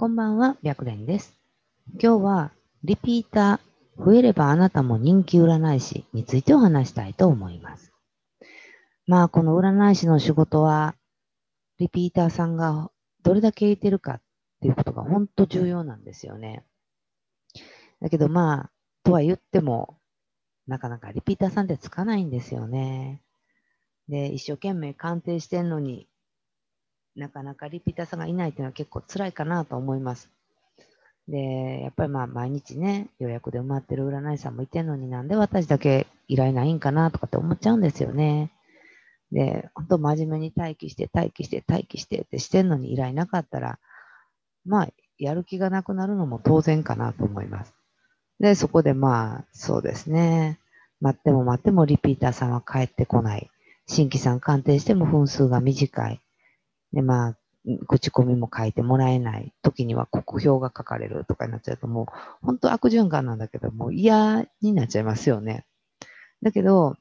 こんばんは、白蓮です。今日は、リピーター、増えればあなたも人気占い師についてお話したいと思います。まあ、この占い師の仕事は、リピーターさんがどれだけいてるかっていうことが本当重要なんですよね。だけどまあ、とは言っても、なかなかリピーターさんってつかないんですよね。で、一生懸命鑑定してんのに、なかなかリピーターさんがいないっていうのは結構辛いかなと思います。で、やっぱりまあ毎日ね、予約で埋まってる占い師さんもいてんのになんで私だけ依頼ないんかなとかって思っちゃうんですよね。で、本当真面目に待機して待機して待機してってしてんのに依頼なかったら、まあ、やる気がなくなるのも当然かなと思います。で、そこでまあ、そうですね。待っても待ってもリピーターさんは帰ってこない。新規さん鑑定しても分数が短い。で、まあ、口コミも書いてもらえない。時には国評が書かれるとかになっちゃうともう、本当悪循環なんだけど、もう嫌になっちゃいますよね。だけど、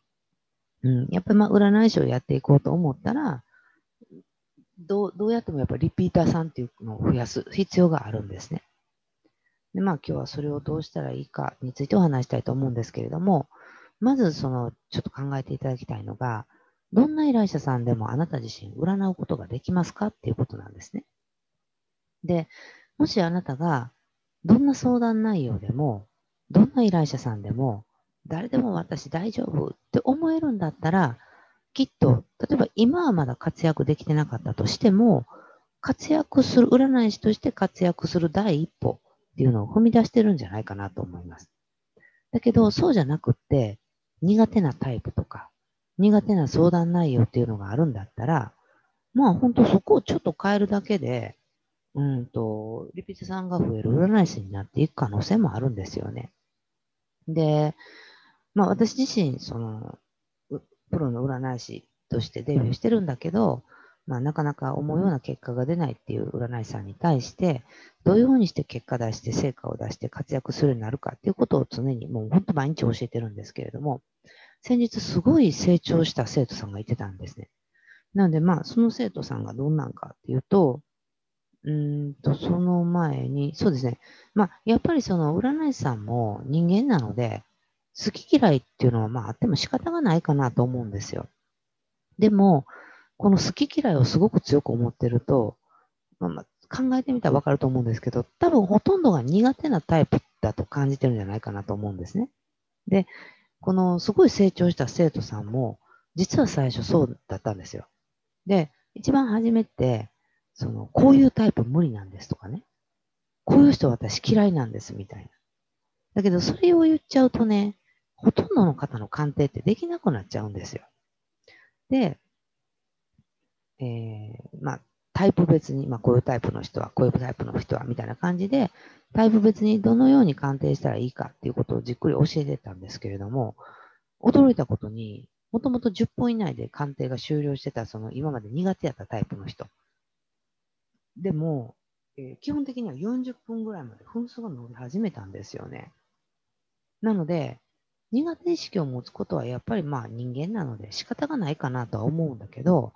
うん、やっぱりまあ占い師をやっていこうと思ったら、どう、どうやってもやっぱりリピーターさんっていうのを増やす必要があるんですね。で、まあ今日はそれをどうしたらいいかについてお話したいと思うんですけれども、まずその、ちょっと考えていただきたいのが、どんな依頼者さんでもあなた自身占うことができますかっていうことなんですね。で、もしあなたがどんな相談内容でも、どんな依頼者さんでも、誰でも私大丈夫って思えるんだったら、きっと、例えば今はまだ活躍できてなかったとしても、活躍する、占い師として活躍する第一歩っていうのを踏み出してるんじゃないかなと思います。だけど、そうじゃなくって、苦手なタイプとか、苦手な相談内容っていうのがあるんだったら、まあ本当そこをちょっと変えるだけで、うんと、リピートさんが増える占い師になっていく可能性もあるんですよね。で、まあ私自身、その、プロの占い師としてデビューしてるんだけど、まあなかなか思うような結果が出ないっていう占い師さんに対して、どういうふうにして結果出して成果を出して活躍するようになるかっていうことを常にもう本当毎日教えてるんですけれども、先日すごい成長した生徒さんがいてたんですね。なんでまあその生徒さんがどんなんかっていうと、うんと、その前に、そうですね。まあやっぱりその占い師さんも人間なので、好き嫌いっていうのはまああっても仕方がないかなと思うんですよ。でも、この好き嫌いをすごく強く思ってると、まあ、まあ考えてみたらわかると思うんですけど、多分ほとんどが苦手なタイプだと感じてるんじゃないかなと思うんですね。で、このすごい成長した生徒さんも、実は最初そうだったんですよ。で、一番初めって、その、こういうタイプ無理なんですとかね。こういう人私嫌いなんですみたいな。だけど、それを言っちゃうとね、ほとんどの方の鑑定ってできなくなっちゃうんですよ。で、えー、まあ、タイプ別に、まあ、こういうタイプの人は、こういうタイプの人は、みたいな感じで、タイプ別にどのように鑑定したらいいかっていうことをじっくり教えてたんですけれども、驚いたことに、もともと10分以内で鑑定が終了してた、その今まで苦手やったタイプの人。でも、えー基本的には40分ぐらいまで分数が伸び始めたんですよね。なので、苦手意識を持つことはやっぱりまあ人間なので仕方がないかなとは思うんだけど、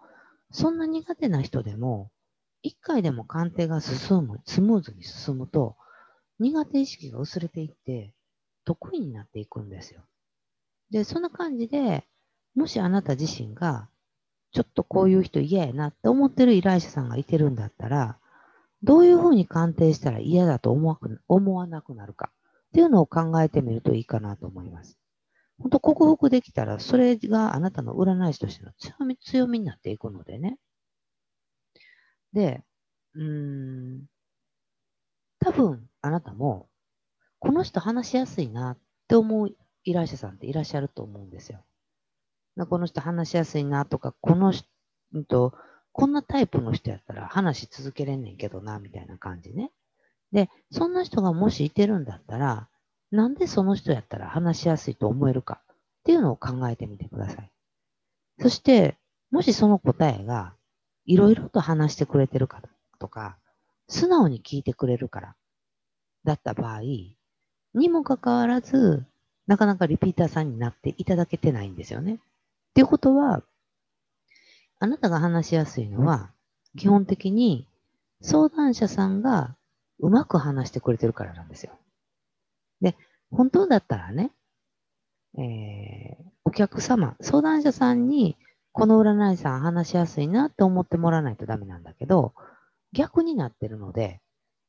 そんな苦手な人でも、一回でも鑑定が進む、スムーズに進むと、苦手意識が薄れていって、得意になっていくんですよ。で、そんな感じで、もしあなた自身が、ちょっとこういう人嫌やなって思ってる依頼者さんがいてるんだったら、どういうふうに鑑定したら嫌だと思わなくなるかっていうのを考えてみるといいかなと思います。本当克服できたら、それがあなたの占い師としての強み、強みになっていくのでね。で、うーん、多分あなたも、この人話しやすいなって思う依頼者さんっていらっしゃると思うんですよ。なこの人話しやすいなとか、この人、うんとこんなタイプの人やったら話し続けれんねんけどな、みたいな感じね。で、そんな人がもしいてるんだったら、なんでその人やったら話しやすいと思えるか？っていうのを考えてみてください。そして、もしその答えが、いろいろと話してくれてるからとか、素直に聞いてくれるから、だった場合、にもかかわらず、なかなかリピーターさんになっていただけてないんですよね。っていうことは、あなたが話しやすいのは、基本的に相談者さんがうまく話してくれてるからなんですよ。で、本当だったらね、えー、お客様、相談者さんに、この占い師さん話しやすいなって思ってもらわないとダメなんだけど、逆になってるので、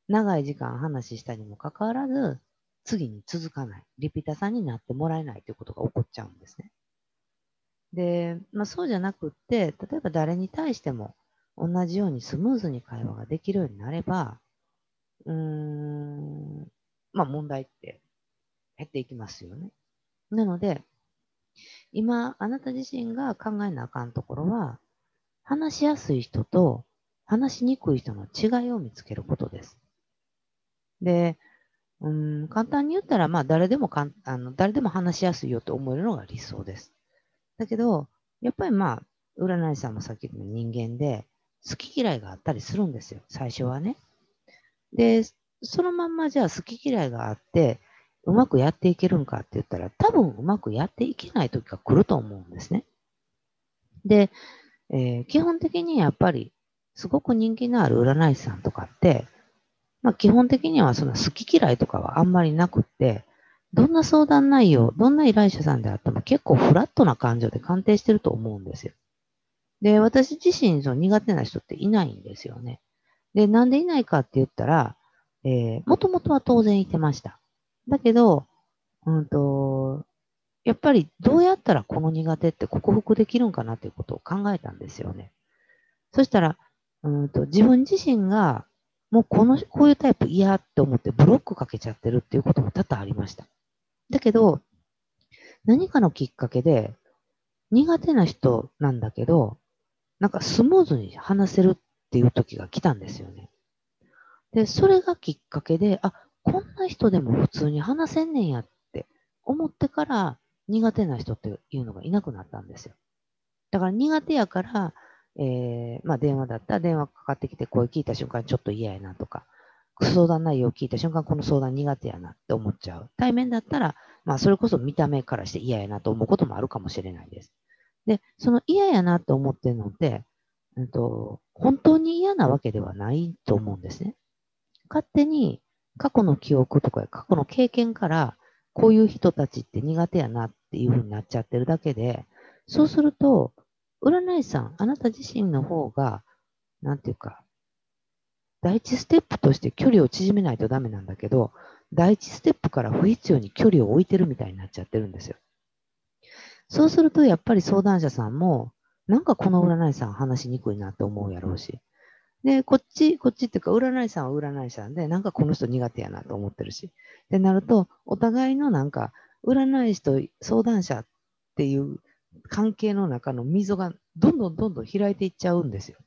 長い時間話したにもかかわらず、次に続かない、リピーターさんになってもらえないということが起こっちゃうんですね。で、まあ、そうじゃなくって、例えば誰に対しても同じようにスムーズに会話ができるようになれば、うーん、まあ問題って減っていきますよね。なので、今、あなた自身が考えなあかんところは、話しやすい人と話しにくい人の違いを見つけることです。で、うん、簡単に言ったら、まあ、誰でもかんあの誰でも話しやすいよと思えるのが理想です。だけど、やっぱりまあ、占い師さんもさっきの人間で、好き嫌いがあったりするんですよ、最初はね。で、そのまんまじゃあ好き嫌いがあって、うまくやっていけるんかって言ったら、多分うまくやっていけない時が来ると思うんですね。で、えー、基本的にやっぱり、すごく人気のある占い師さんとかって、まあ基本的にはその好き嫌いとかはあんまりなくって、どんな相談内容、どんな依頼者さんであっても結構フラットな感情で鑑定してると思うんですよ。で、私自身その苦手な人っていないんですよね。で、なんでいないかって言ったら、えー、もともとは当然いてました。だけど、うんと、やっぱりどうやったらこの苦手って克服できるんかなっていうことを考えたんですよね。そしたら、うんと自分自身がもうこの、こういうタイプ嫌って思ってブロックかけちゃってるっていうことも多々ありました。だけど、何かのきっかけで、苦手な人なんだけど、なんかスムーズに話せるっていう時が来たんですよね。で、それがきっかけで、あ、こんな人でも普通に話せんねんやって思ってから苦手な人っていうのがいなくなったんですよ。だから苦手やから、えー、まあ電話だったら電話かかってきて声聞いた瞬間ちょっと嫌やなとか、相談内容を聞いた瞬間この相談苦手やなって思っちゃう。対面だったら、まあそれこそ見た目からして嫌やなと思うこともあるかもしれないです。で、その嫌やなと思ってるのって、うんと、本当に嫌なわけではないと思うんですね。勝手に過去の記憶とか過去の経験からこういう人たちって苦手やなっていうふうになっちゃってるだけで、そうすると、占い師さん、あなた自身の方が、なんていうか、第一ステップとして距離を縮めないとダメなんだけど、第一ステップから不必要に距離を置いてるみたいになっちゃってるんですよ。そうすると、やっぱり相談者さんも、なんかこの占い師さん話しにくいなって思うやろうし。で、こっち、こっちっていうか、占い師さんは占い師さんで、なんかこの人苦手やなと思ってるし。ってなると、お互いのなんか、占い師と相談者っていう関係の中の溝がどんどんどんどん開いていっちゃうんですよ。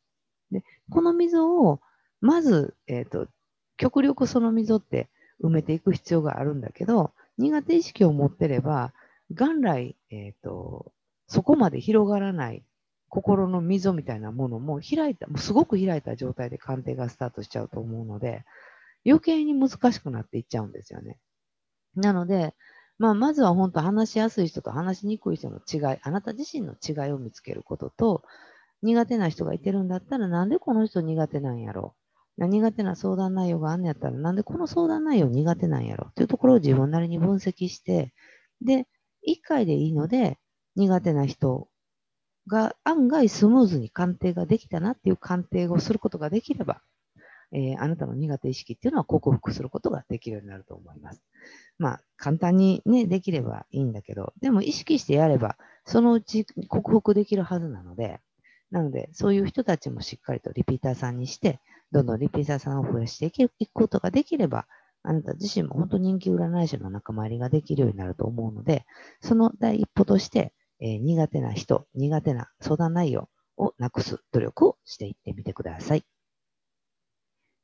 で、この溝を、まず、えっ、ー、と、極力その溝って埋めていく必要があるんだけど、苦手意識を持ってれば、元来、えっ、ー、と、そこまで広がらない心の溝みたいなものも開いた、もうすごく開いた状態で鑑定がスタートしちゃうと思うので、余計に難しくなっていっちゃうんですよね。なので、まあ、まずは本当話しやすい人と話しにくい人の違い、あなた自身の違いを見つけることと、苦手な人がいてるんだったら、なんでこの人苦手なんやろう苦手な相談内容があんねやったら、なんでこの相談内容苦手なんやろっていうところを自分なりに分析して、で、一回でいいので、苦手な人が案外スムーズに鑑定ができたなっていう鑑定をすることができれば、えー、あなたの苦手意識っていうのは克服することができるようになると思います。まあ、簡単にね、できればいいんだけど、でも意識してやれば、そのうち克服できるはずなので、なので、そういう人たちもしっかりとリピーターさんにして、どんどんリピーターさんを増やしていくことができれば、あなた自身も本当人気占い師の仲間入りができるようになると思うので、その第一歩として、え、苦手な人、苦手な相談内容をなくす努力をしていってみてください。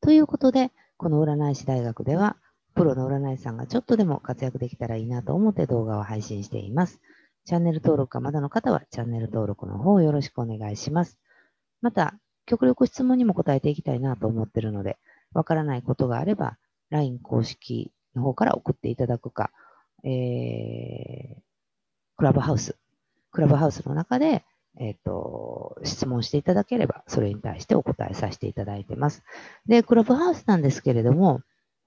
ということで、この占い師大学では、プロの占い師さんがちょっとでも活躍できたらいいなと思って動画を配信しています。チャンネル登録がまだの方はチャンネル登録の方よろしくお願いします。また、極力質問にも答えていきたいなと思っているので、わからないことがあれば、LINE 公式の方から送っていただくか、えー、クラブハウス、クラブハウスの中で、えっ、ー、と、質問していただければ、それに対してお答えさせていただいてます。で、クラブハウスなんですけれども、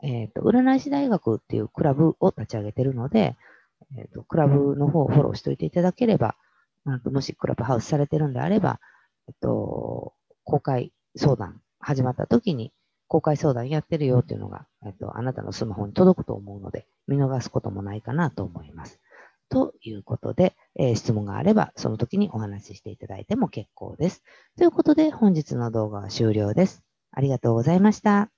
えっ、と、占い師大学っていうクラブを立ち上げてるので、えっ、と、クラブの方をフォローしておいていただければ、あともしクラブハウスされてるんであれば、えっと、公開相談始まった時に、公開相談やってるよっていうのが、えっと、あなたのスマホに届くと思うので、見逃すこともないかなと思います。ということで、えー、質問があれば、その時にお話ししていただいても結構です。ということで、本日の動画は終了です。ありがとうございました。